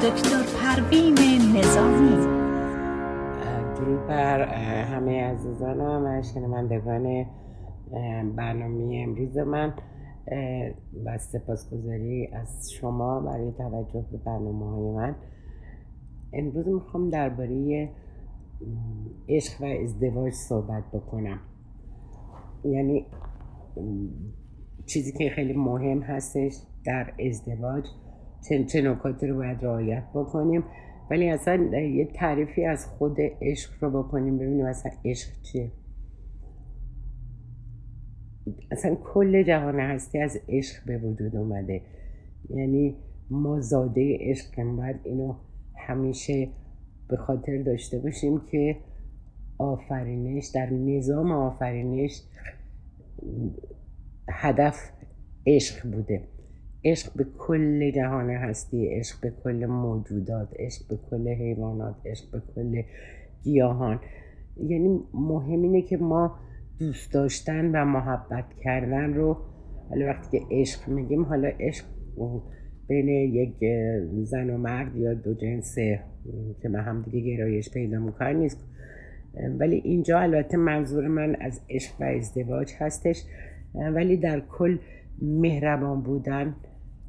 دکتر پروین نظامی. درود بر همه عزیزانم و شنوندگان برنامه امروز من و سپاسگزاری از شما برای توجه به برنامه های من. امروز می‌خوام درباره عشق و ازدواج صحبت بکنم. یعنی چیزی که خیلی مهم هستش در ازدواج چه, نکاتی رو باید رعایت بکنیم. ولی اصلا یه تعریفی از خود عشق رو بکنیم ببینیم اصلا عشق چیه. اصلا کل جهان هستی از عشق به وجود اومده. یعنی ما زاده عشقیم باید اینو همیشه به خاطر داشته باشیم که آفرینش در نظام آفرینش هدف عشق بوده. عشق به کل جهان هستی عشق به کل موجودات عشق به کل حیوانات عشق به کل گیاهان. یعنی مهم اینه که ما دوست داشتن و محبت کردن رو حالا وقتی که عشق میگیم حالا عشق بین یک زن و مرد یا دو جنس که به هم دیگه گرایش پیدا می‌کنن نیست. ولی اینجا البته منظور من از عشق و ازدواج هستش. ولی در کل مهربان بودن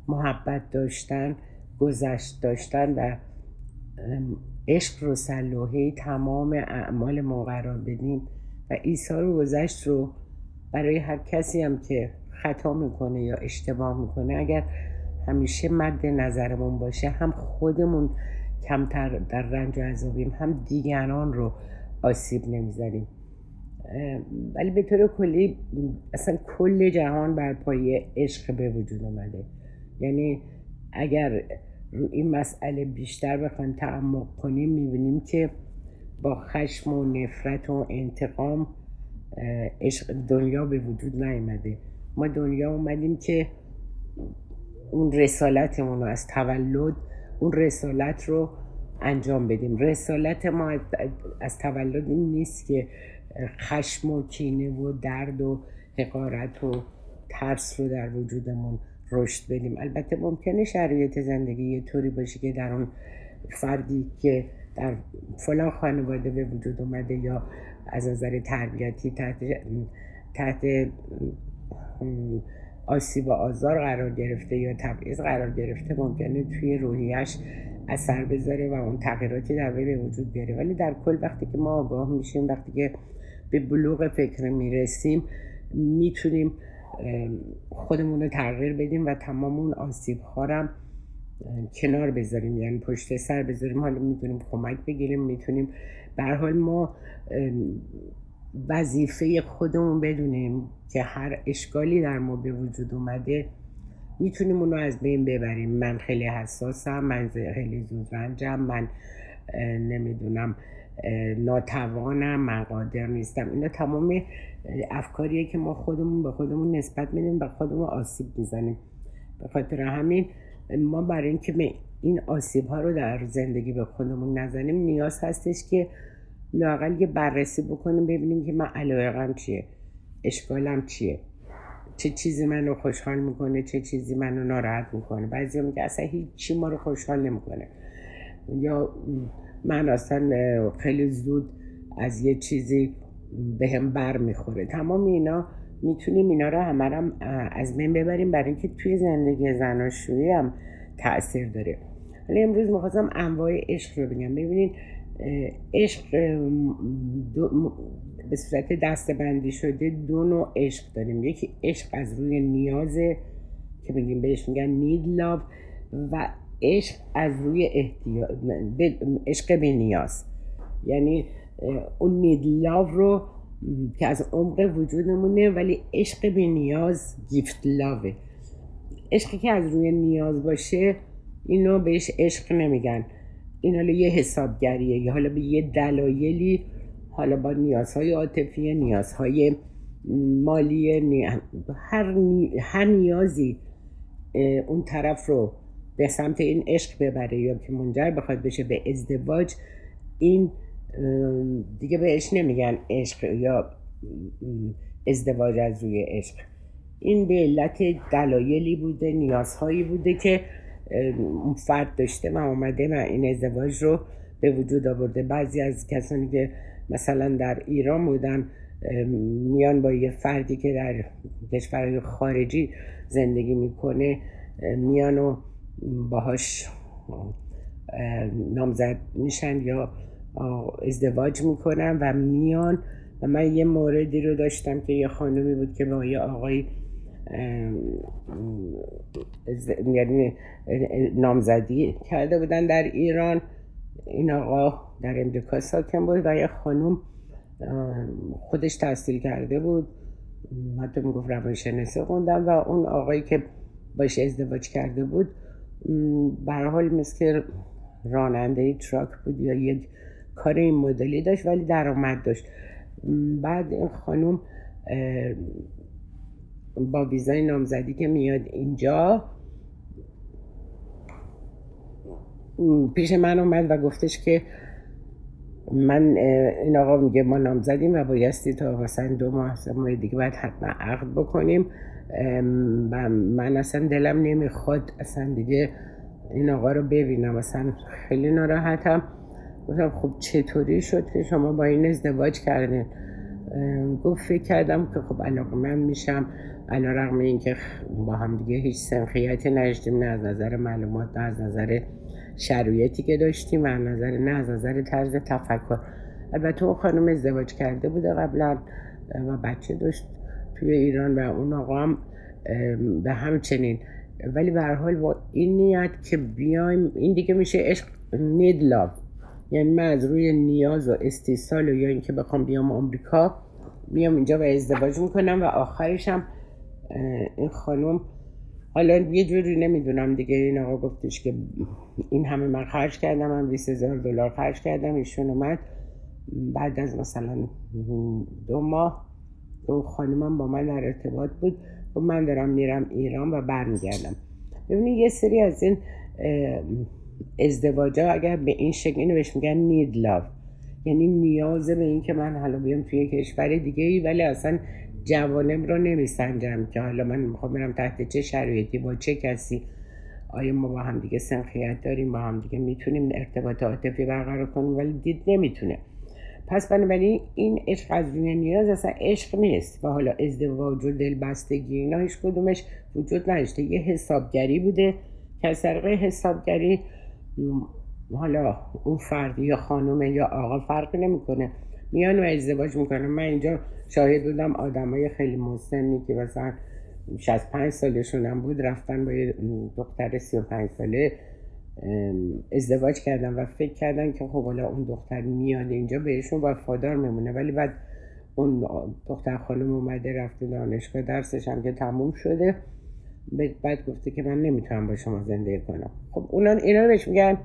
محبت داشتن گذشت داشتن و عشق رو سلوحه تمام اعمال ما قرار بدیم و ایثار و گذشت رو برای هر کسی هم که خطا می‌کنه یا اشتباه می‌کنه اگر همیشه مد نظرمون باشه هم خودمون کمتر در رنج و عذابیم هم دیگران رو آسیب نمی‌زنیم. ولی به طور کلی اصلا کل جهان بر پایه عشق به وجود اومده. یعنی اگر رو این مسئله بیشتر بخوایم تعمق کنیم می‌بینیم که با خشم و نفرت و انتقام عشق دنیا به وجود نیامده. ما دنیا اومدیم که اون رسالتمون رو از تولد اون رسالت رو انجام بدیم. رسالت ما از تولد این نیست که خشم و کینه و درد و حقارت و ترس رو در وجودمون رشد بدیم. البته ممکنه شرایط زندگی یه طوری باشه که در اون فردی که در فلان خانواده به وجود اومده یا از نظر تربیتی تحت, تحت آسیب و آزار قرار گرفته یا تبعیض قرار گرفته ممکنه توی روحیش اثر بذاره و اون تغییراتی در به وجود بیاره. ولی در کل وقتی که ما آگاه میشیم وقتی که به بلوغ فکر می‌رسیم می‌تونیم خودمون رو تغییر بدیم و تمام اون آسیب ها کنار بذاریم. یعنی پشت سر بذاریم. حالا می‌تونیم کمک بگیریم. می‌تونیم به حال ما وظیفه خودمون بدونیم که هر اشکالی در ما به وجود اومده می‌تونیم اونو از بین ببریم. من خیلی حساسم من خیلی زود رنجم من نمی‌دونم. ناتوانم من قادر نیستم. اینا تمام افکاریه که ما خودمون به خودمون نسبت میدیم و خودمون آسیب می‌زنیم. به خاطر همین ما برای اینکه این آسیب ها رو در زندگی به خودمون نزنیم نیاز هستش که لاقل یه بررسی بکنیم ببینیم که من علایقم چیه اشکالم چیه. چه چیزی منو خوشحال می‌کنه چه چیزی منو ناراحت می‌کنه. بعضی میگه اصلا هیچی ما رو خوشحال نمی‌کنه. یا من اصلا خیلی زود از یه چیزی به هم بر می‌خوره تمام اینا می‌تونیم اینا رو همه از بین ببریم برای اینکه توی زندگی زناشویی هم تاثیر داره. حالا امروز می‌خواستم انواع عشق رو بگم. ببینید عشق به صورت دسته بندی شده دو نوع عشق داریم. یکی عشق از روی نیازه که بگیم بهش میگن نید لاو و عشق از روی احتیاج عشق به نیاز. یعنی اون نید لاو رو که از عمق وجودمونه ولی عشق به نیاز گیفت لاوه عشقی که از روی نیاز باشه اینو بهش عشق نمیگن. این حالا یه حسابگریه یا حالا به یه دلایلی حالا با نیازهای عاطفی نیازهای مالی هر, هر نیازی اون طرف رو به سمت این عشق ببره یا که منجر بخواد بشه به ازدواج این دیگه بهش نمیگن عشق یا ازدواج از روی عشق. این به علت دلایلی بوده نیازهایی بوده که اون فرد داشته و آمده و این ازدواج رو به وجود آورده. بعضی از کسانی که مثلا در ایران بودن میان با یه فردی که در کشورهای خارجی زندگی می‌کنه میان و باهاش نامزد میشن یا ازدواج می‌کنن و میان. و من یه موردی رو داشتم که یه خانمی بود که با یه آقای یعنی نامزدی کرده بودن در ایران. این آقا در امریکا ساکن بود و یه خانم خودش تحصیل کرده بود. حتی می‌گفت روانشناسی خوندم و اون آقایی که باش ازدواج کرده بود بر حال مثل راننده تراک بود یا یک کار این مدلی داشت ولی درآمد داشت. بعد این خانم با ویزای نامزدی که میاد اینجا پیش من اومد و گفتش که من این آقا میگه ما نامزدیم و بایستی تا مثلا دو ماه ماه دیگه باید حتما عقد بکنیم. من اصلا دلم نمی‌خواد اصلا دیگه این آقا رو ببینم. اصلا خیلی ناراحتم. گفتم خب چطوری شد که شما با این ازدواج کردین؟ گفت فکر کردم که خب علاقه من میشم. علا رقم این که با هم دیگه هیچ سنخیتی نشدیم نه از نظر معلومات نه از نظر شرایطی که داشتیم و از نظر نه از نظر طرز تفکر. البته اون خانم ازدواج کرده بوده قبلا و بچه داشت توی ایران و اون آقا هم به همچنین. ولی به حال با این نیت که بیایم این دیگه میشه عشق نید لاف یعنی من از روی نیاز و استیصال و یا اینکه بخوام بیام آمریکا میام اینجا و ازدواج می‌کنم و آخرش هم این خانم حالا یه جوری نمی‌دونم دیگه. این آقا گفتش که این همه من خرج کردم من 20 هزار دلار خرج کردم ایشون اومد. بعد از مثلا دو ماه اون خانمم با من در ارتباط بود. و من دارم میرم ایران و برمیگردم. ببینید یه سری از این ازدواج ها اگر به این شکل اینو بهش میگن نید لاف یعنی نیاز به این که من حالا بیام توی کشور دیگه ای ولی اصلا جوانم رو نمیسنجم که حالا من می‌خوام برم تحت چه شرایطی با چه کسی. آیا ما با هم دیگه سنخیت داریم با هم دیگه می‌تونیم ارتباط عاطفی برقرار کنیم؟ ولی دید نمی‌تونه. پس بنابراین این عشق از روی نیاز اصلا عشق نیست و حالا ازدواج و دلبستگی اینا هیچ کدومش وجود نداشته. یه حسابگری بوده که از طریق حسابگری حالا اون فردی یا خانومه یا آقا فرقی نمی‌کنه. میان و ازدواج می‌کنن. من اینجا شاهد بودم آدمای خیلی مسنی که مثلا 65 سالشون هم بود رفتن با یه دختر 35 ساله. ازدواج کردن و فکر کردن که خب حالا اون دختر میاد اینجا بهشون وفادار میمونه. ولی بعد اون دختر خانم اومده رفته دانشگاه درسش هم که تموم شده. بعد گفته که من نمی‌تونم با شما زندگی کنم. خب اونا اینا بهش میگن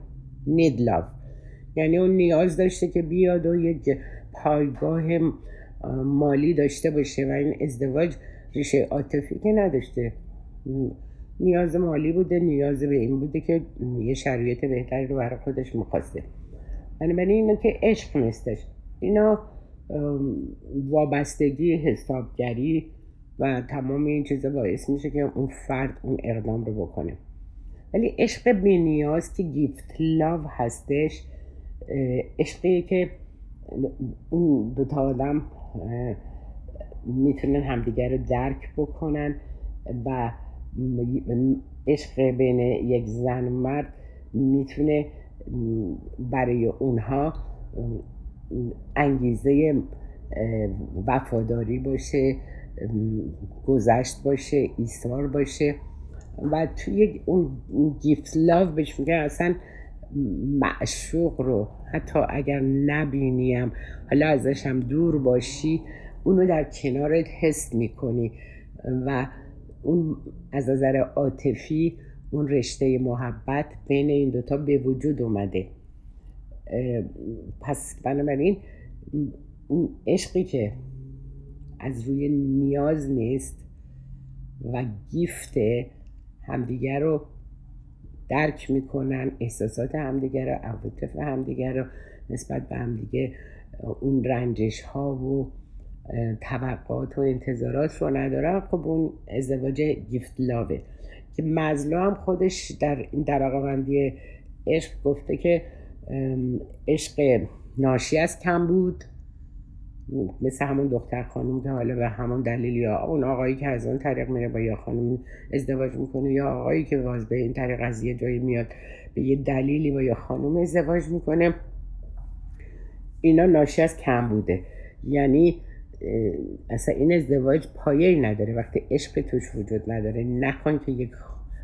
need love. یعنی اون نیاز داشته که بیاد و یک پایگاه مالی داشته باشه و این ازدواج ریشه عاطفی که نداشته. نیاز مالی بوده نیاز به این بوده که یه شرایط بهتری رو برای خودش می‌خواسته. بنابراین اینو که عشق نیستش. اینا وابستگی حسابگری و تمام این چیزا باعث میشه که اون فرد اون اقدام رو بکنه. ولی عشق بی نیاز که گیفت لاو هستش عشقی که اون دوتا آدم می‌تونن همدیگر رو درک بکنن و عشق بین یک زن و مرد می‌تونه برای اونها انگیزه وفاداری باشه گذشت باشه ایثار باشه. و توی اون گیفت لاو بهش میگن اصلا معشوق رو حتی اگر نبینیم حالا ازش هم دور باشی اونو در کنارت حس می‌کنی. و اون از نظر عاطفی اون رشته محبت بین این دوتا به وجود اومده. پس بنابراین اون عشقی که از روی نیاز نیست و گیفت همدیگر رو درک می‌کنن احساسات همدیگر رو عواطف همدیگر رو نسبت به همدیگه اون رنجش ها و توقعات و انتظارات رو ندارن خب اون ازدواج گیفت لاوه که مزلو هم خودش در این طبقه بندی عشق گفته که عشق ناشی از کم بود. مثل همون دختر خانم که حالا به همون دلیل یا اون آقایی که از اون طریق میره با یا خانم ازدواج می‌کنه یا آقایی که باز به این طریق از یه جایی میاد به یه دلیلی با یا خانم ازدواج می‌کنه اینا ناشی از کم بوده. یعنی اصلا این ازدواج پایه نداره. وقتی عشق توش وجود نداره نکن که یک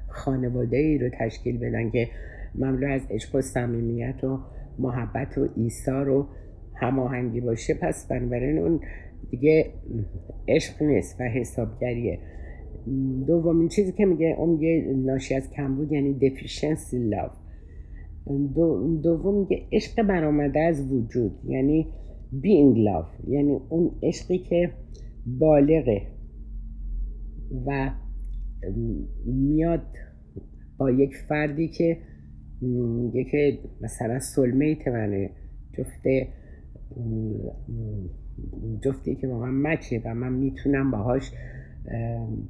خانواده ای رو تشکیل بدن که مملو از عشق و صمیمیت و محبت و ایثار و هماهنگی باشه. پس بنابراین اون دیگه عشق نیست و حسابگریه. دومین چیزی که میگه اون میگه ناشی از کمبود یعنی love. دو دوم میگه عشق برآمده از وجود. یعنی being love. یعنی اون عشقی که بالغه و میاد با یک فردی که میگه مثلا سلمیت منه جفته جفتی که واقعا مچه و من می‌تونم باهاش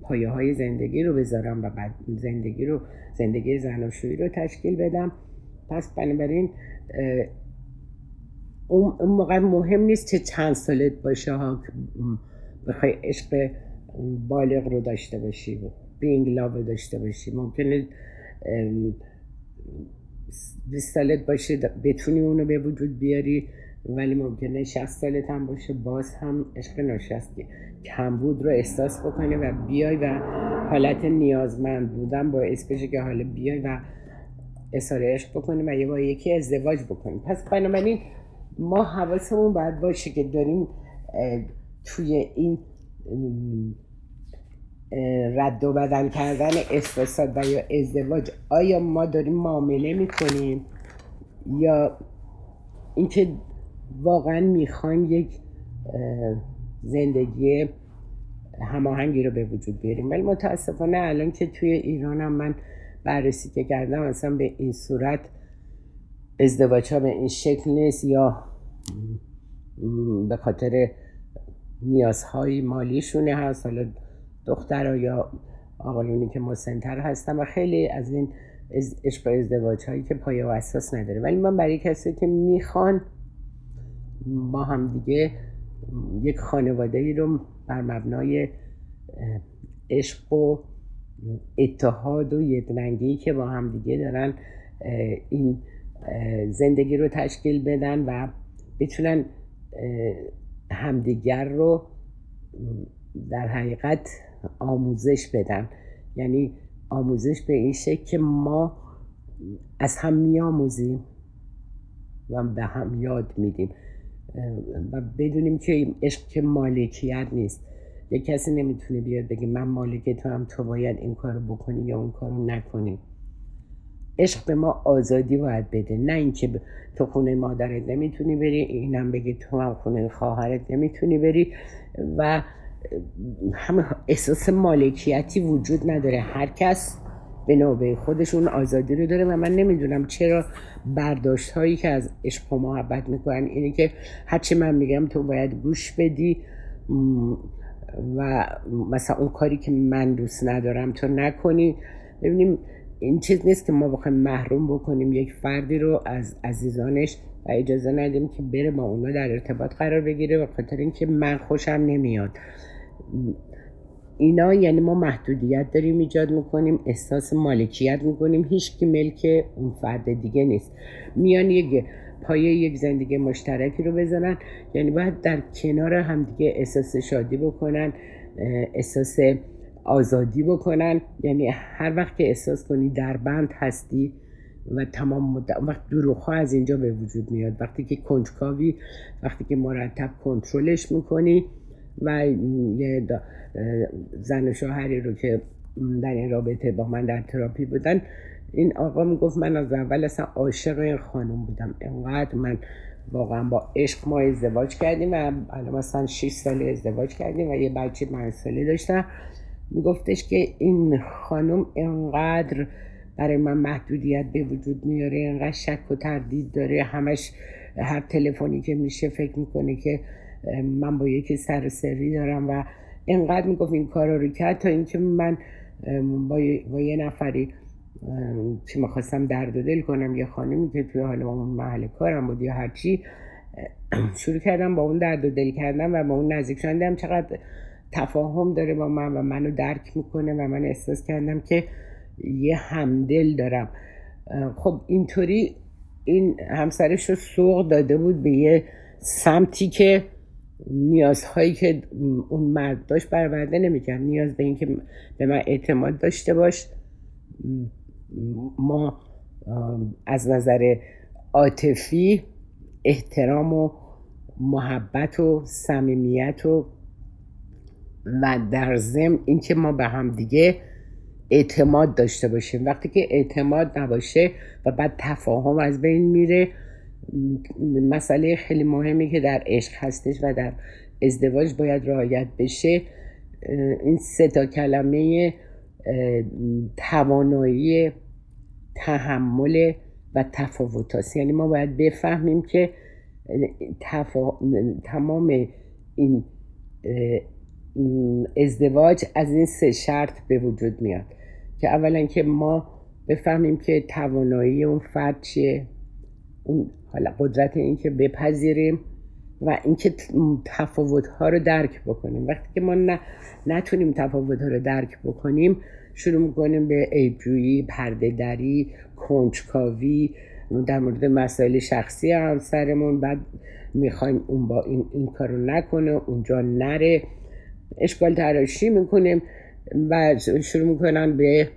پایه های زندگی رو بذارم و بعد زندگی رو زندگی زناشویی رو تشکیل بدم. پس بنابراین اون موقع مهم نیست که چند سالت باشه ها بخوای عشق بالغ رو داشته باشی بینگ لاو داشته باشی. ممکنه 20 سالت باشه بتونی اونو به وجود بیاری ولی ممکنه 60 سالت هم باشه. باز هم عشق ناشستی. کمبود رو احساس بکنی و بیای و حالت نیازمند بودن با بشه که حالا بیای و اظهار عشق بکنی و یه با یکی ازدواج بکنی. پس بنابراین ما حواسمون باید باشه که داریم توی این رد و بدل کردن اقتصاد و یا ازدواج آیا ما داریم معامله می‌کنیم؟ یا اینکه واقعا می‌خوایم یک زندگی هماهنگی رو به وجود بیاریم؟ ولی متاسفانه الان که توی ایران هم من بررسی که کردم اصلا به این صورت ازدواج ها به این شکل نیست یا به خاطر نیازهای مالیشونه هست حالا دختر یا آقایونی که مسنتر هستن و خیلی از این عشق ازدواج هایی که پایه و اساس نداره. ولی من برای کسی که می‌خوان با هم دیگه یک خانواده ای رو بر مبنای عشق و اتحاد و یکرنگی که با هم دیگه دارن این زندگی رو تشکیل بدن و بتونن همدیگر رو در حقیقت آموزش بدن. یعنی آموزش به این شکل که ما از هم میآموزیم و به هم یاد میدیم. و بدونیم که عشق که مالکیت نیست. یه کسی نمی‌تونه بیاد بگه من مالک هم تو باید این کارو بکنی یا اون کارو نکنی. عشق به ما آزادی باید بده. نه اینکه تو خونه مادرت نمی‌تونی بری اینم بگی تو هم خونه خواهرت نمی‌تونی بری. و همه احساس مالکیتی وجود نداره. هر کس به نوبه خودشون آزادی رو داره و من نمی‌دونم چرا برداشت هایی که از عشق و محبت می‌کنن اینه که هرچی من میگم تو باید گوش بدی. و مثلا اون کاری که من دوست ندارم تو نکنی. ببینیم این چیز نیست که ما بخوایم محروم بکنیم یک فردی رو از عزیزانش و اجازه ندیم که بره با اونا در ارتباط قرار بگیره و خاطر اینکه من خوشم نمیاد. اینا یعنی ما محدودیت داریم ایجاد می‌کنیم احساس مالکیت می‌کنیم هیچ کی ملک اون فرد دیگه نیست. میان یک پایه یک زندگی مشترکی رو بزنن یعنی باید در کنار همدیگه احساس شادی بکنن احساس آزادی بکنن. یعنی هر وقت که احساس کنی در بند هستی و تمام مدت وقت دروغ از اینجا به وجود میاد. وقتی که کنجکاوی وقتی که مرتب کنترلش می‌کنی و یه زن شوهری رو که در این رابطه با من در تراپی بودن این آقا می‌گفت من از اول اصلا عاشق این خانم بودم. انقدر من واقعا با عشق ما ازدواج کردیم و الان مثلا 6 سال ازدواج کردیم و یه بچه 5 ساله داشتم. میگفتش که این خانم انقدر برای من محدودیت به وجود میاره انقدر شک و تردید داره. همش هر تلفنی که میشه فکر می‌کنه که من با یکی سر سری دارم و انقدر می‌گفت این کارا رو کرد تا اینکه من با, یه نفری چی می‌خواستم درد دل کنم یه خانمی که توی حالا اون محل کارم بود یا هرچی شروع کردم با اون درد و دل کردم و با اون نزدیک شدم. چقدر تفاهم داره با من و منو درک می‌کنه و من احساس کردم که یه همدل دارم. خب اینطوری این همسرش رو سوق داده بود به یه سمتی که نیازهایی که اون مرد داشت برآورده نمی‌کرد. نیاز به اینکه به من اعتماد داشته باش. ما از نظر عاطفی احترام و محبت و صمیمیت و و در ضمن اینکه ما به هم دیگه اعتماد داشته باشیم. وقتی که اعتماد نباشه و بعد تفاهم از بین میره مسئله خیلی مهمی که در عشق هستش و در ازدواج باید رعایت بشه این سه تا کلمه توانایی تحمل و تفاوت یعنی ما باید بفهمیم که تمام این ازدواج از این سه شرط به وجود میاد که اولا که ما بفهمیم که توانایی اون فرد چیه اون حالا قدرت این که بپذیریم و اینکه تفاوت ها رو درک بکنیم. وقتی که ما نه نتونیم تفاوت ها رو درک بکنیم شروع می‌کنیم به عیبجویی پرده دری کنجکاوی در مورد مسائل شخصی همسرمون بعد می‌خوایم اون با این, این کارو نکنه اونجا نره. اشکال تراشی می‌کنیم و شروع می‌کنن به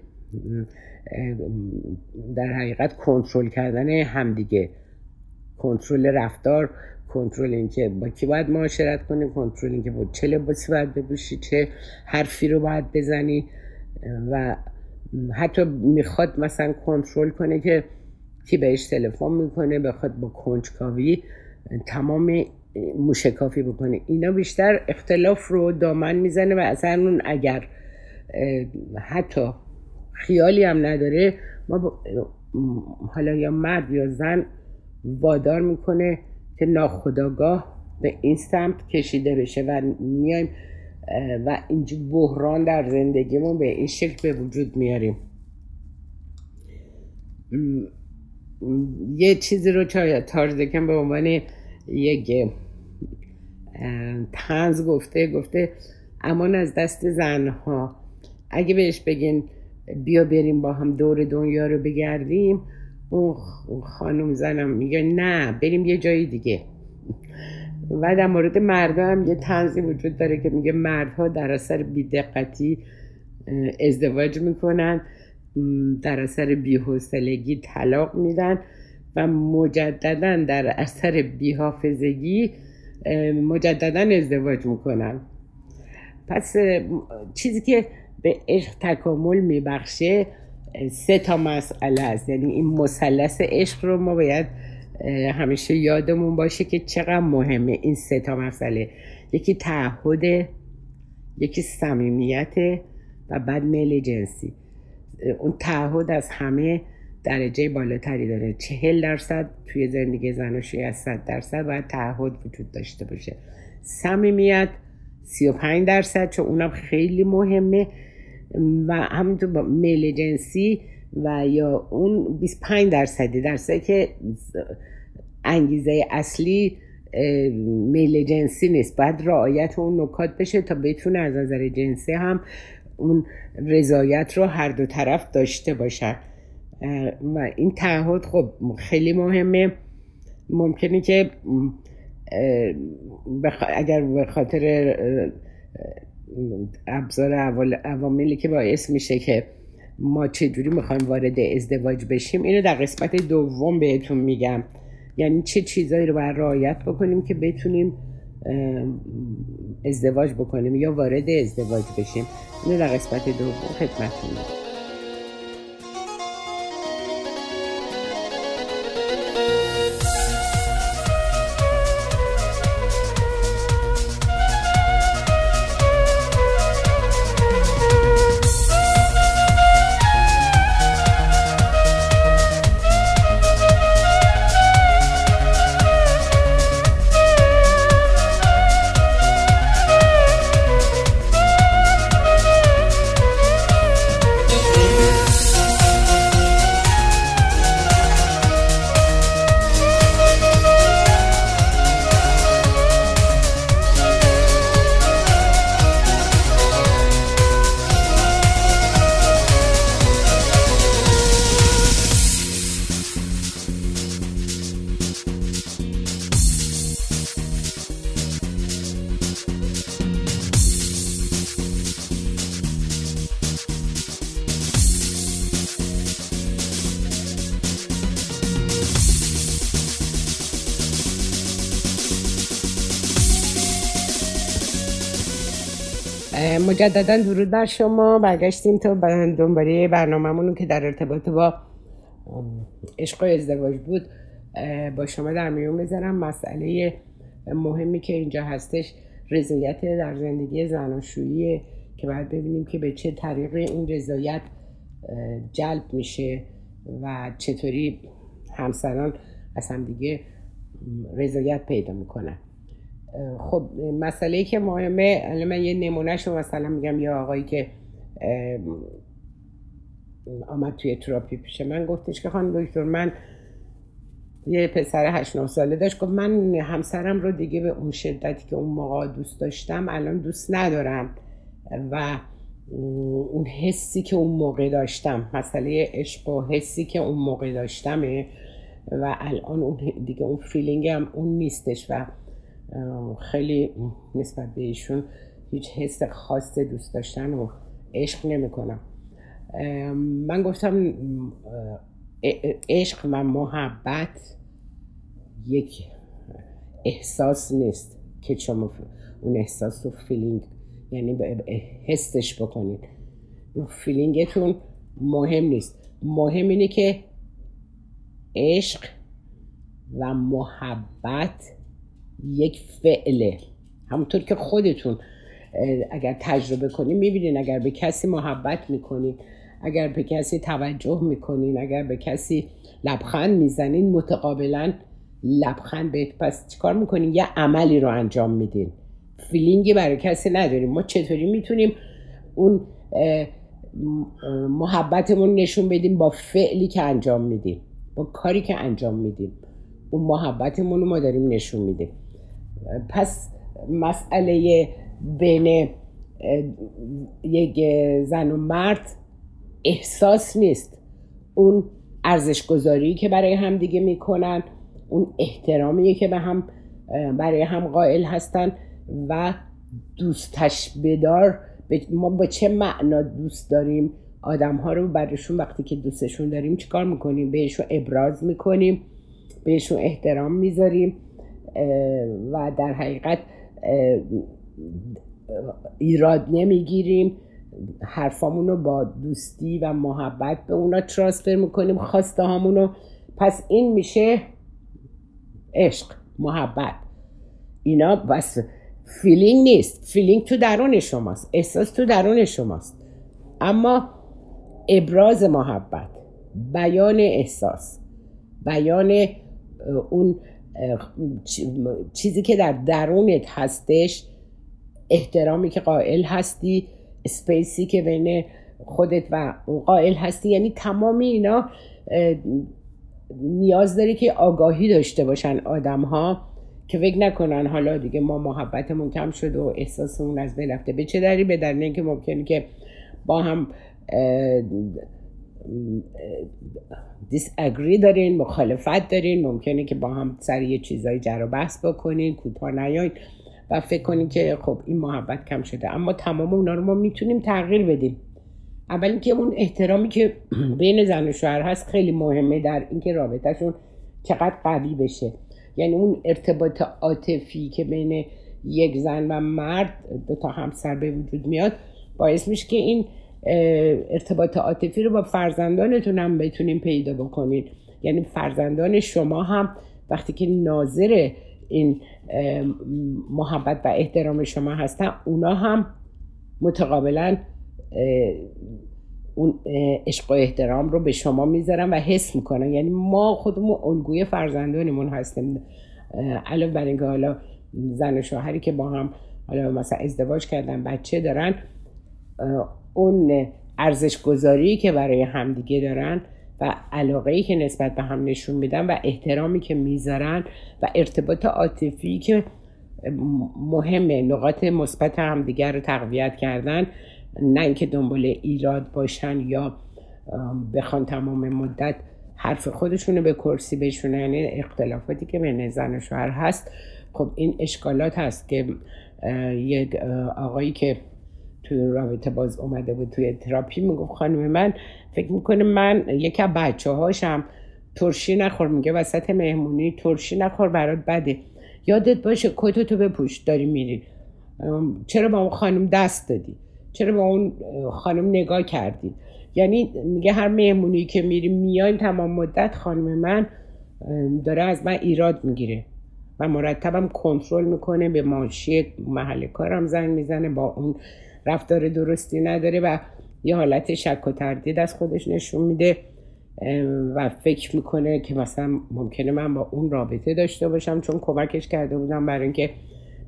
در حقیقت کنترل کردن همدیگه. کنترل رفتار کنترل اینکه با کی باید معاشرت کنی کنترل اینکه با چه لباسی باید بپوشی چه حرفی رو باید بزنی. و حتی می‌خواد مثلا کنترل کنه که کی بهش تلفن می‌کنه بخواد با کنجکاوی تمام موشکافی بکنه اینا بیشتر اختلاف رو دامن می‌زنه و اصلا اون اگر حتی خیالی هم نداره ما حالا یا مرد یا زن وادار می‌کنه که ناخداگاه به این سمت کشیده بشه و میایم و اینجا بحران در زندگیمون به این شکل به وجود میاریم. یه چیزی رو تارزکم به عنوان یک تنز گفته گفته امان از دست زنها. اگه بهش بگین بیا بریم با هم دور دنیا رو بگردیم اون خانم زنم میگه نه بریم یه جای دیگه. و در مورد مردا هم یه تنزی وجود داره که میگه مردها در اثر بیدقتی ازدواج می‌کنن در اثر بیحوصلگی طلاق میدن و مجددا در اثر بیحافظگی مجددا ازدواج می‌کنن پس چیزی که به عشق تکامل میبخشه سه تا مسئله است. یعنی این مثلث عشق رو ما باید همیشه یادمون باشه که چقدر مهمه این سه تا مسئله. یکی تعهد یکی صمیمیت و بعد میل جنسی. اون تعهد از همه درجه بالاتری داره. چهل درصد توی زندگی زناشویی از صد درصد باید تعهد وجود داشته باشه. صمیمیت 35 درصد چون اونم خیلی مهمه. و همینطور با میل جنسی و یا اون 25 درصدی. درصدی که انگیزه اصلی میل جنسی نیست. باید رعایت اون نکات بشه تا بتونه از نظر جنسی هم اون رضایت رو هر دو طرف داشته باشن و این تعهد خب خیلی مهمه. ممکنه که اگر به خاطر ابزار عواملی که باعث میشه که ما چجوری می‌خوایم وارد ازدواج بشیم اینو در قسمت دوم بهتون میگم. یعنی چه چیزایی رو باید رعایت بکنیم که بتونیم ازدواج بکنیم یا وارد ازدواج بشیم. اینو در قسمت دوم خدمتتون میگم. مجددا درود بر شما. برگشتیم تا دنباله برنامهمون که در ارتباط با عشق و ازدواج بود. با شما در میون بذارم. مسئله مهمی که اینجا هستش رضایت در زندگی زناشویی که باید ببینیم که به چه طریق این رضایت جلب میشه و چطوری همسران از هم دیگه رضایت پیدا می‌کنن. خب مسئله که مهمه الان من یه نمونه مثلا میگم یه آقایی که آمد توی تراپی پیش من گفتش که خانم دکتر من یه پسر هشت نه ساله داشت گفت من همسرم رو دیگه به اون شدتی که اون موقع دوست داشتم الان دوست ندارم و اون حسی که اون موقع داشتم مسئله عشق و حسی که اون موقع داشتمه و الان اون دیگه اون feeling هم اون نیستش و خیلی نسبت به ایشون هیچ حس خاص دوست داشتن و عشق نمی‌کنم. من گفتم عشق و محبت یک احساس نیست که شما اون احساس رو feeling یعنی حسش بکنید. feeling تون مهم نیست. مهم اینه که عشق و محبت یک فعله. همونطور که خودتون اگر تجربه کنین می‌بینین اگر به کسی محبت می‌کنین اگر به کسی توجه می‌کنین اگر به کسی لبخند می‌زنین متقابلا لبخند بهت پس چیکار می‌کنین؟ یه عملی رو انجام میدین. فیلینگی برای کسی نداریم. ما چطوری می‌تونیم اون محبتمون نشون بدیم با فعلی که انجام میدیم؟ با کاری که انجام میدیم. اون محبتمون رو ما داریم نشون میدیم. پس مسئله بین یک زن و مرد احساس نیست. اون ارزش گذاری که برای هم دیگه می‌کنن اون احترامی که به هم برای هم قائل هستن و دوستش بدار. ما با چه معنا دوست داریم؟ آدم ها رو برشون وقتی که دوستشون داریم چیکار می‌کنیم؟ بهشون ابراز می‌کنیم بهشون احترام می‌ذاریم. و در حقیقت ایراد نمی‌گیریم. حرفامون رو با دوستی و محبت به اونا ترانسفر می‌کنیم. خواسته رو پس این میشه عشق محبت. اینا بس feeling نیست. feeling تو درون شماست. احساس تو درون شماست. اما ابراز محبت بیان احساس بیان اون چیزی که در درونت هستش احترامی که قائل هستی space ی که بین خودت و قائل هستی. یعنی تمام اینا نیاز داره که آگاهی داشته باشن آدم ها که فکر نکنن حالا دیگه ما محبتمون کم شد و احساسمون از بین رفته. به چه دری به در اینکه ممکنه که با هم دیس اگری دارین مخالفت دارین ممکنه که با هم سر یه چیزای جر و بحث بکنین کوتاه نیاین و فکر کنین که خب این محبت کم شده. اما تمام اونا رو ما می‌تونیم تغییر بدیم. اول اینکه اون احترامی که بین زن و شوهر هست خیلی مهمه در اینکه رابطهشون چقدر قوی بشه. یعنی اون ارتباط عاطفی که بین یک زن و مرد دو تا همسر به وجود میاد باعث میشه که این ارتباط عاطفی رو با فرزندانتون هم بتونین پیدا بکنید یعنی فرزندان شما هم وقتی که ناظر این محبت و احترام شما هستن اونا هم متقابلا اون عشق و احترام رو به شما می‌ذارن و حس می‌کنن. یعنی ما خودمون الگوی فرزندانمون هستیم. علاوه بر اینکه حالا زن و شوهری که با هم حالا مثلا ازدواج کردن بچه دارن اون ارزش گذاری که برای همدیگه دارن و علاقه ای که نسبت به هم نشون میدن و احترامی که می‌ذارن و ارتباط عاطفی که مهمه نقاط مثبت همدیگر رو تقویت کردن نه اینکه دنبال ایراد باشن یا بخوان تمام مدت حرف خودشونو به کرسی بشونن یعنی اختلافاتی که بین زن و شوهر هست خب این اشکالات هست که یک آقایی که توی رابطه باز اومده بود توی تراپی می‌گفت خانم من فکر می‌کنه من یکی از بچه هاشم ترشی نخور میگه وسط مهمونی ترشی نخور برات بده. یادت باشه کتتو بپوش داری میری. چرا با اون خانم دست دادی؟ چرا با اون خانم نگاه کردی؟ یعنی میگه هر مهمونی که میریم میایم تمام مدت خانم من داره از من ایراد می‌گیره و مرتبم کنترل می‌کنه به ماشی محل کارم زنگ می‌زنه با اون رفتار درستی نداره و یه حالت شک و تردید از خودش نشون میده و فکر می‌کنه که مثلا ممکنه من با اون رابطه داشته باشم چون کمکش کرده بودم برای اینکه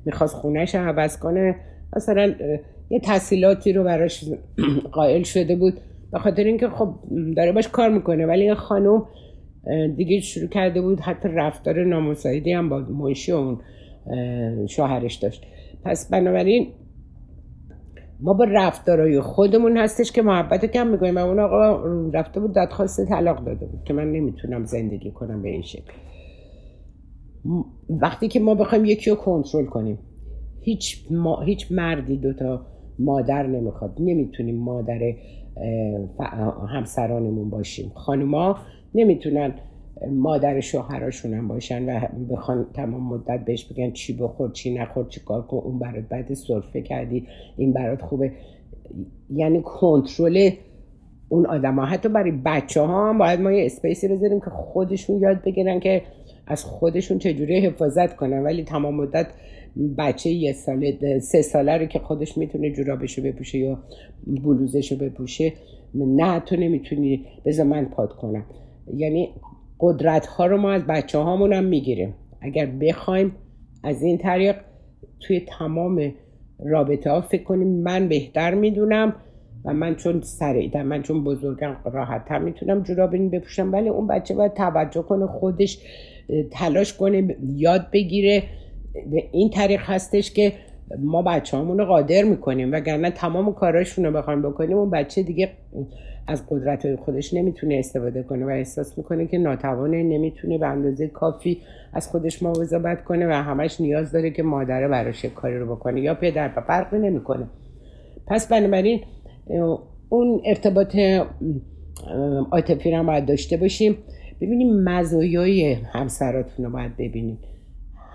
می‌خواست خونهش عوض کنه. مثلا یه تحصیلاتی رو براش قائل شده بود به خاطر اینکه خب داره باش کار می‌کنه ولی این خانم دیگه شروع کرده بود حتی رفتار نامساعدی هم با منشی اون شوهرش داشت. پس بنابراین ما با رفتارهای خودمون هستش که محبت کم می‌کنیم. و اون آقا رفته بود دادخواست طلاق داده بود که من نمی‌تونم زندگی کنم به این شکل. وقتی که ما بخوایم یکی رو کنترل کنیم هیچ, ما، هیچ مردی دوتا مادر نمی‌خواد. نمی‌تونیم مادر همسرانمون باشیم. خانوما نمی‌تونن مادر شوهراشون هم باشن و بخوان تمام مدت بهش بگن چی بخور چی نخور چی کار کن اون برات بعد سرفه کردی این برات خوبه. یعنی کنترل اون آدم ها حتی برای بچه ها هم باید ما یه اسپیسی بذاریم که خودشون یاد بگیرن که از خودشون چجوری حفاظت کنن. ولی تمام مدت بچه یه ساله سه ساله رو که خودش می‌تونه جورابشو بپوشه یا بلوزشو بپوشه نه تو نمی‌تونی. بذار من پاد کنم. یعنی قدرت ها رو ما از بچه هامون هم می‌گیریم. اگر بخوایم از این طریق توی تمام رابطه ها فکر کنیم من بهتر می‌دونم و من چون سریعتر من چون بزرگم راحتتر می‌تونم جوراب این بپوشم ولی اون بچه باید توجه کنه خودش تلاش کنه یاد بگیره. به این طریق هستش که ما بچه رو قادر می‌کنیم وگرنه تمام کاراشون رو بخوایم بکنیم اون بچه دیگه از قدرت های خودش نمی‌تونه استفاده کنه و احساس می‌کنه که ناتوانه نمی‌تونه به اندازه کافی از خودش مواظبت کنه و همش نیاز داره که مادره براش کاری رو بکنه یا پدر و فرقی نمی‌کنه. پس بنابراین اون ارتباط عاطفی رو باید داشته باشیم. ببینیم مزایای همسراتون رو باید ببینیم.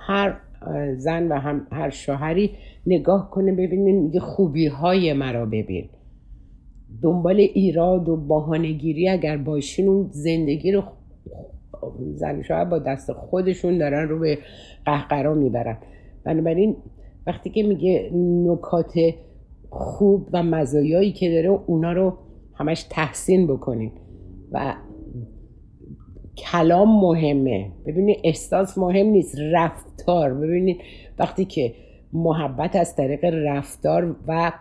هر زن و هم هر شوهری نگاه کنه ببینین یه خوبی های مرا ببین. دنبال ایراد و بهانهگیری اگر باشین اون زندگی رو زن شوهر با دست خودشون دارن رو به قهقرا می‌برن. بنابراین وقتی که میگه نکات خوب و مزایایی که داره اونا رو همش تحسین بکنین. و کلام مهمه. ببینید احساس مهم نیست رفتار. ببینید وقتی که محبت از طریق رفتار و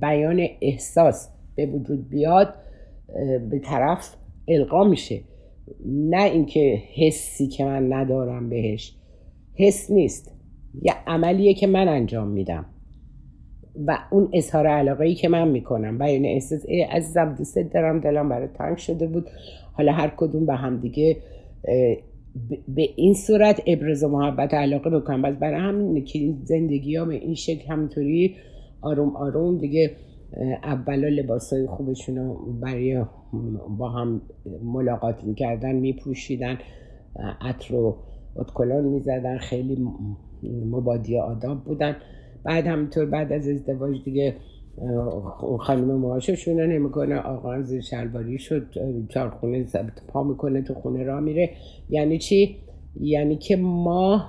بیان احساس به وجود بیاد به طرف القا میشه. نه اینکه حسی که من ندارم بهش. حس نیست. یه عملیه که من انجام میدم. و اون اظهار علاقه ای که من می‌کنم. بیان احساس عزیزم دوست دارم دلم برای تنگ شده بود. حالا هر کدوم به هم دیگه به این صورت ابراز محبت علاقه بکنم بس برای همین که زندگی به این شکل همینطوری آروم آروم دیگه اولا لباس های خوبشون رو برای با هم ملاقات می‌کردن میپوشیدن عطر و اتکلان می‌زدن خیلی مبادی آداب بودن. بعد همینطور بعد از ازدواج دیگه خانم رو نمی‌کنه. آقا زیر شلواری شد چارخونه پا می‌کنه تو خونه را میره. یعنی چی؟ یعنی که ما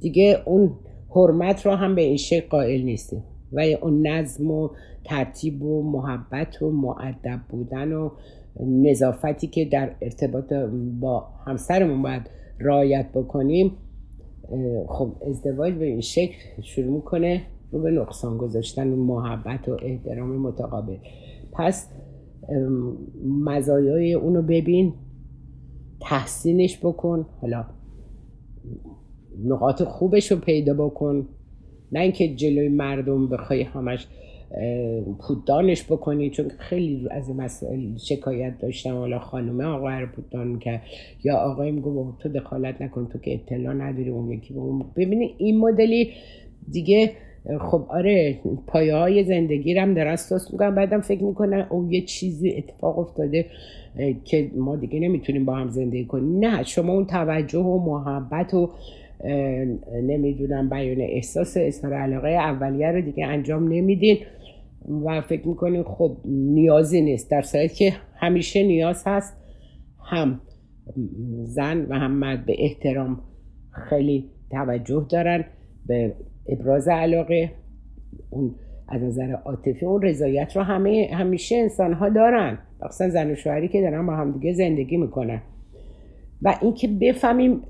دیگه اون حرمت رو هم به این شکل قائل نیستیم. و اون نظم و ترتیب و محبت و معدب بودن و نظافتی که در ارتباط با همسرمون باید رعایت بکنیم خب ازدواج به این شکل شروع می‌کنه. رو به نقصان گذاشتن محبت و احترام متقابل. پس مزایای اونو ببین تحسینش بکن. حالا نقاط خوبش رو پیدا بکن. نه اینکه جلوی مردم بخوای همش پوددانش بکنی چون خیلی از این مسائل شکایت داشتم. حالا خانومه آقا رو پوددان می‌کرد. یا آقای میگو تو دخالت نکن تو که اطلاع نداری اون یکی ببینی این مدلی دیگه خب آره پایه های زندگی رو هم درست می‌کنم بعدم فکر می‌کنم اون یه چیزی اتفاق افتاده که ما دیگه نمی‌تونیم با هم زندگی کنیم. نه شما اون توجه و محبت و نمی‌دونم بیان احساس اظهار علاقه اولیه رو دیگه انجام نمیدین. و فکر می‌کنین خب نیازی نیست. در صورتی که همیشه نیاز هست هم زن و هم مرد به احترام خیلی توجه دارن به ابراز علاقه اون از نظر عاطفی اون رضایت رو همه همیشه انسان ها دارن. مخصوصا زن و شوهری که دارن با همدیگه زندگی می‌کنن. و اینکه بفهمیم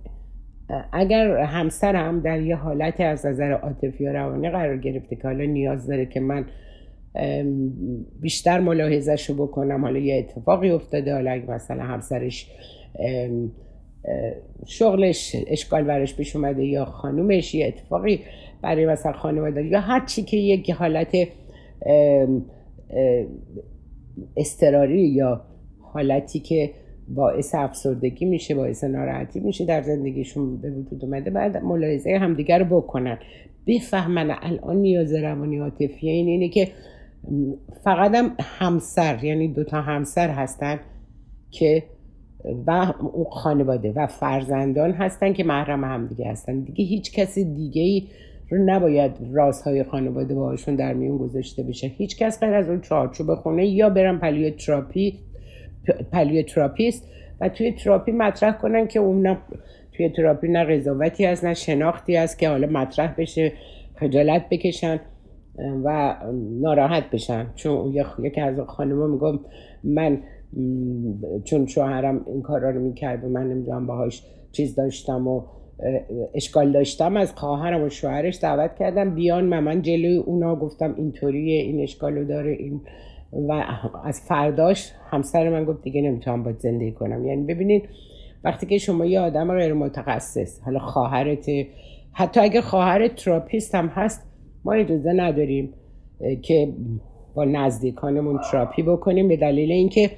اگر همسرم در یه حالت از نظر عاطفی و روانی قرار گرفته که حالا نیاز داره که من بیشتر ملاحظهشو بکنم حالا یه اتفاقی افتاده حالا اگه مثلا همسرش شغلش اشکال برش پیش اومده یا خانومش یه اتفاقی برای مثلا خانواده یا هر چی که یک حالت استرسی یا حالتی که باعث افسردگی میشه باعث ناراحتی میشه در زندگیشون به وجود اومده بعد ملاحظه همدیگر رو بکنن. بفهمن الان نیاز روانی عاطفی این اینه که فقط هم همسر یعنی دوتا همسر هستن که و اون خانواده و فرزندان هستن که محرم همدیگه هستن. دیگه هیچ کسی دیگه ای رو نباید رازهای خانواده باهاشون در میون گذاشته بشه. هیچ کس غیر از اون چارچوب خونه یا برن پلیو تراپی پلیو و توی تراپی مطرح کنن که اون توی تراپی نه قضاوتی هست نه شناختی هست که حالا مطرح بشه خجالت بکشن و ناراحت بشن. چون یکی از خانم‌ها میگم من چون شوهرم این کارا رو می‌کرد و من نمی‌دونم باهاش چیز داشتم و اشکال داشتم از خواهرم و شوهرش دعوت کردم بیان من من جلوی اونا گفتم اینطوریه این اشکالو داره این و از فرداش همسر من گفت دیگه نمی‌تونم باهات زندگی کنم. یعنی ببینید وقتی که شما یه آدم غیر متخصص حالا خواهرت حتی اگه خواهر therapist هم هست ما اجازه نداریم که با نزدیکانمون تراپی بکنیم به دلیل اینکه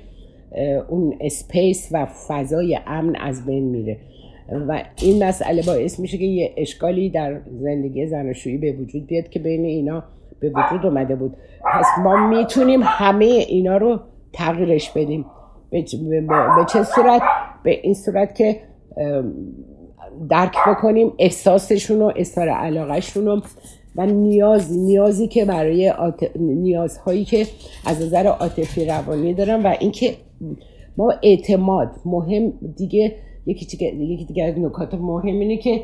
اون space و فضای امن از بین میره. و این مسئله باعث میشه که یه اشکالی در زندگی زناشویی به وجود بیاد که بین اینا به وجود اومده بود. پس ما می‌تونیم همه اینا رو تغییرش بدیم. به چه صورت؟ به این صورت که درک بکنیم احساسشون و اظهار علاقهشون رو و نیازی نیازی که برای نیازهایی که از نظر عاطفی روانی دارن و اینکه ما اعتماد مهم دیگه یکی دیگه یکی دیگه از نکات مهم اینه که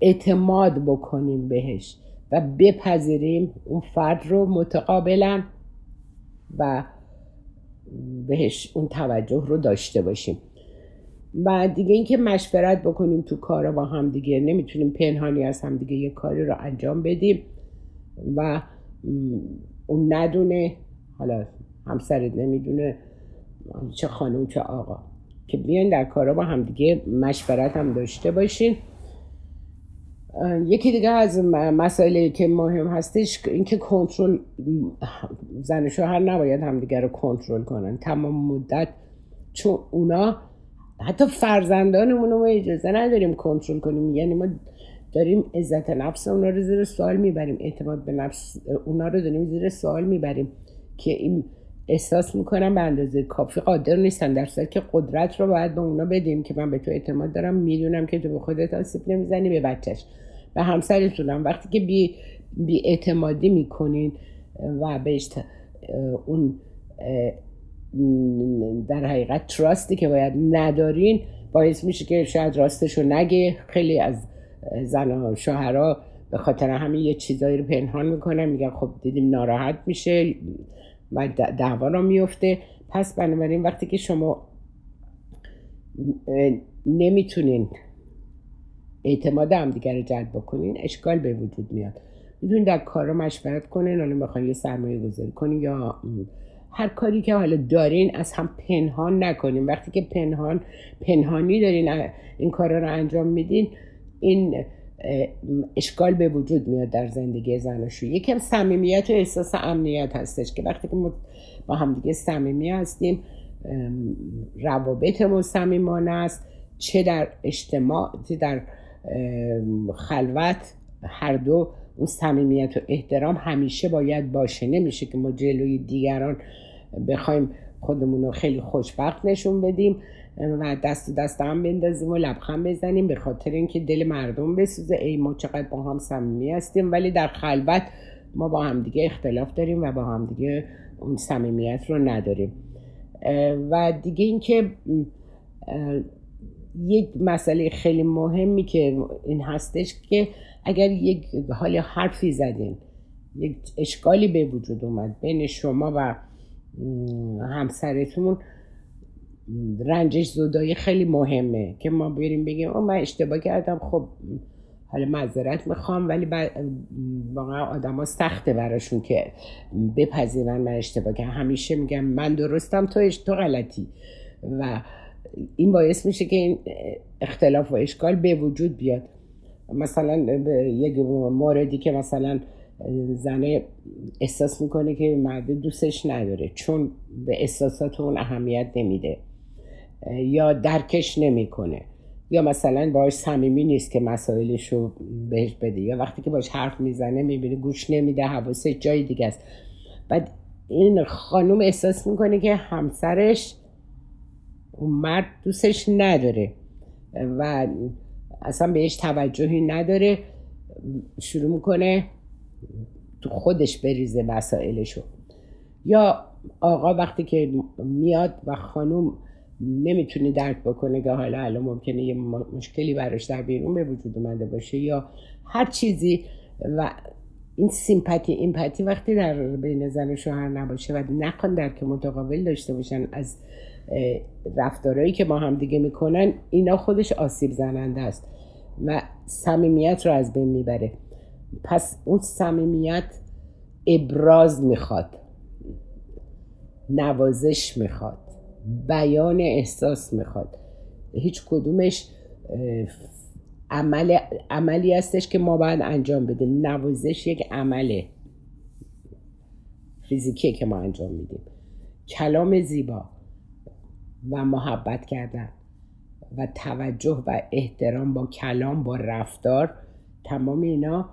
اعتماد بکنیم بهش و بپذیریم اون فرد رو متقابلا و بهش اون توجه رو داشته باشیم. و دیگه اینکه مشورت بکنیم تو کارا با هم دیگه. نمی‌تونیم پنهانی از هم دیگه یه کاری رو انجام بدیم و اون ندونه حالا همسرت نمی‌دونه چه خانم چه آقا. که بیاین در کارا با هم دیگه مشورت هم داشته باشین. یکی دیگه از مسائلی که مهم هستش اینکه کنترل زن شوهر نباید همدیگه رو کنترل کنن. تمام مدت چون اونا حتی فرزندانمون رو اجازه نداریم کنترل کنیم. یعنی ما داریم عزت نفس اونا رو زیر سوال می‌بریم. اعتماد به نفس اونا رو داریم زیر سوال می‌بریم که این احساس می‌کنم به اندازه کافی قادر نیستن در که قدرت رو باید به اونا بدیم که من به تو اعتماد دارم. می‌دونم که تو به خودت آسیب نمی‌زنی به بچهش. به همسرتونم. وقتی که بی, بی اعتمادی می‌کنین و بهش اون در حقیقت تراستی که باید ندارین باعث میشه که شاید راستشو نگه. خیلی از زن و شوهرها به خاطر همین یه چیزایی رو پنهان می‌کنن. میگن خب دیدیم ناراحت میشه. و دعوا را میفته پس بنابراین وقتی که شما نمی‌تونین اعتماد هم دیگر رو جلب بکنین اشکال به وجود میاد. می‌تونین در کار رو مشورت کنین حالا می‌خواین یه سرمایه گذاری کنین یا هر کاری که حالا دارین از هم پنهان نکنین. وقتی که پنهان پنهانی دارین این کار رو انجام میدین این اشکال به وجود میاد در زندگی زناشویی. یکم صمیمیت و احساس امنیت هستش که وقتی که ما با همدیگه صمیمی هستیم روابطمون صمیمانه است. چه در اجتماع چه در خلوت هر دو اون صمیمیت و احترام همیشه باید باشه. نمیشه که ما جلوی دیگران بخوایم خودمون رو خیلی خوشبخت نشون بدیم. و دست دست هم بندازیم و لبخند بزنیم به خاطر اینکه دل مردم بسوزه. ای ما چقدر با هم صمیمی هستیم ولی در خلوت ما با هم دیگه اختلاف داریم و با هم دیگه اون صمیمیت رو نداریم. و دیگه اینکه یک مسئله خیلی مهمی که این هستش که اگر یک حال حرفی زدین یک اشکالی به وجود اومد بین شما و همسرتون رنجش زدایی خیلی مهمه که ما بریم بگیم او من اشتباه کردم خب حالا معذرت می‌خوام ولی واقعا آدم ها سخته براشون که بپذیرن من اشتباه کردم. همیشه میگم من درستم تو تو غلطی. و این باعث میشه که این اختلاف و اشکال به وجود بیاد. مثلا یک موردی که مثلا زنه احساس می‌کنه که مرد دوستش نداره چون به احساسات اون اهمیت نمیده. یا درکش نمی‌کنه. یا مثلا باش صمیمی نیست که مسائلش رو بهش بده. یا وقتی که باش حرف می‌زنه می‌بینه گوش نمیده حواسش جای دیگه است. بعد این خانوم احساس می‌کنه که همسرش اون مرد دوستش نداره و اصلا بهش توجهی نداره. شروع می‌کنه تو خودش بریزه وسایلشو یا آقا وقتی که میاد و خانوم نمی‌تونه درک بکنه که حالا الان ممکنه یه مشکلی براش در بیرون به وجود اومده باشه یا هر چیزی و این سیمپاتی ایمپاتی وقتی در بین زن و شوهر نباشه و نخوان درک متقابل داشته باشن از رفتارهایی که با هم دیگه می‌کنن اینا خودش آسیب زننده است و صمیمیت رو از بین می‌بره. پس اون صمیمیت ابراز می‌خواد نوازش می‌خواد. بیان احساس می‌خواد. هیچ کدومش عمل عملی هستش که ما باید انجام بدیم. نوازش یک عمله. فیزیکی که ما انجام میدیم. کلام زیبا و محبت کردن و توجه و احترام با کلام با رفتار تمام اینا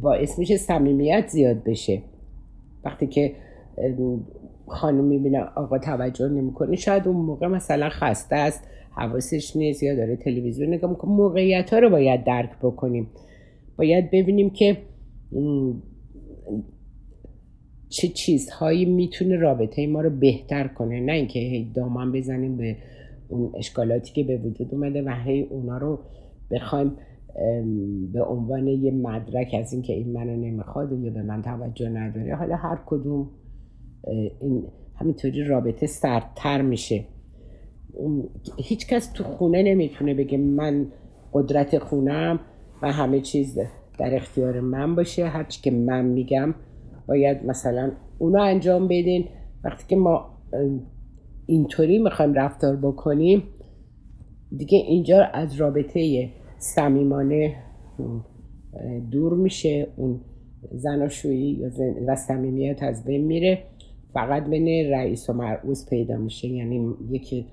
باعث میشه صمیمیت زیاد بشه. وقتی که خانم می‌بینه آقا توجه نمی‌کنه شاید اون موقع مثلا خسته است حواسش نیست یا داره تلویزیون نگاه می‌کنه. موقعیت ها رو باید درک بکنیم. باید ببینیم که چه چیزهایی می‌تونه رابطه ما رو بهتر کنه. نه اینکه هی دامن بزنیم به اون اشکالاتی که به وجود اومده و هی اونا رو بخوایم به عنوان یه مدرک از اینکه این منو نمی‌خواد یا به من توجه نداره. حالا هر کدوم این همینطوری رابطه سردتر میشه. هیچ کس تو خونه نمی‌تونه بگه من قدرت خونم و همه چیز در اختیار من باشه. هرچی که من میگم باید مثلا اونو انجام بدین. وقتی که ما اینطوری می‌خوایم رفتار بکنیم دیگه اینجا از رابطه صمیمانه دور میشه. اون زناشویی و صمیمیت از بین میره. فقط بین رئیس و مرعوز پیدا میشه یعنی یکی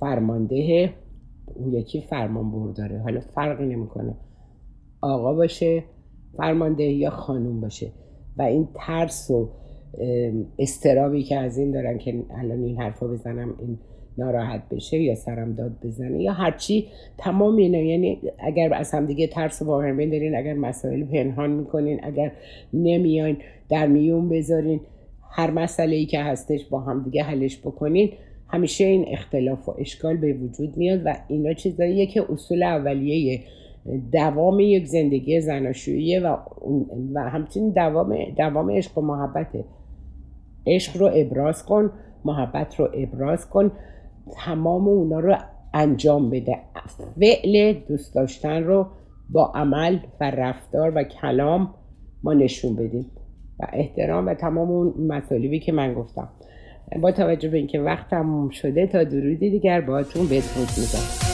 فرمانده اون یکی فرمان برداره حالا فرق نمی‌کنه. آقا باشه فرمانده یا خانوم باشه. و این ترس و استرابی که از این دارن که الان این حرفا بزنم این ناراحت بشه یا سرم داد بزنه یا هرچی تمام اینا. یعنی اگر از هم دیگه ترس و واقعا دارین اگر مسائل پنهان می‌کنین اگر نمیاین در میون بذارین هر مسئله ای که هستش با هم دیگه حلش بکنین همیشه این اختلاف و اشکال به وجود میاد و اینا چیزاییه که اصول اولیه دوام یک زندگی زناشوییه و, و همچنین دوام, دوام عشق و محبته عشق رو ابراز کن محبت رو ابراز کن تمام اونا رو انجام بده. فعل دوست داشتن رو با عمل و رفتار و کلام ما نشون بدیم. و احترام و تمام اون مطالبی که من گفتم. با توجه به اینکه وقت تموم شده تا درودی دیگر باهاتون بدرود میدم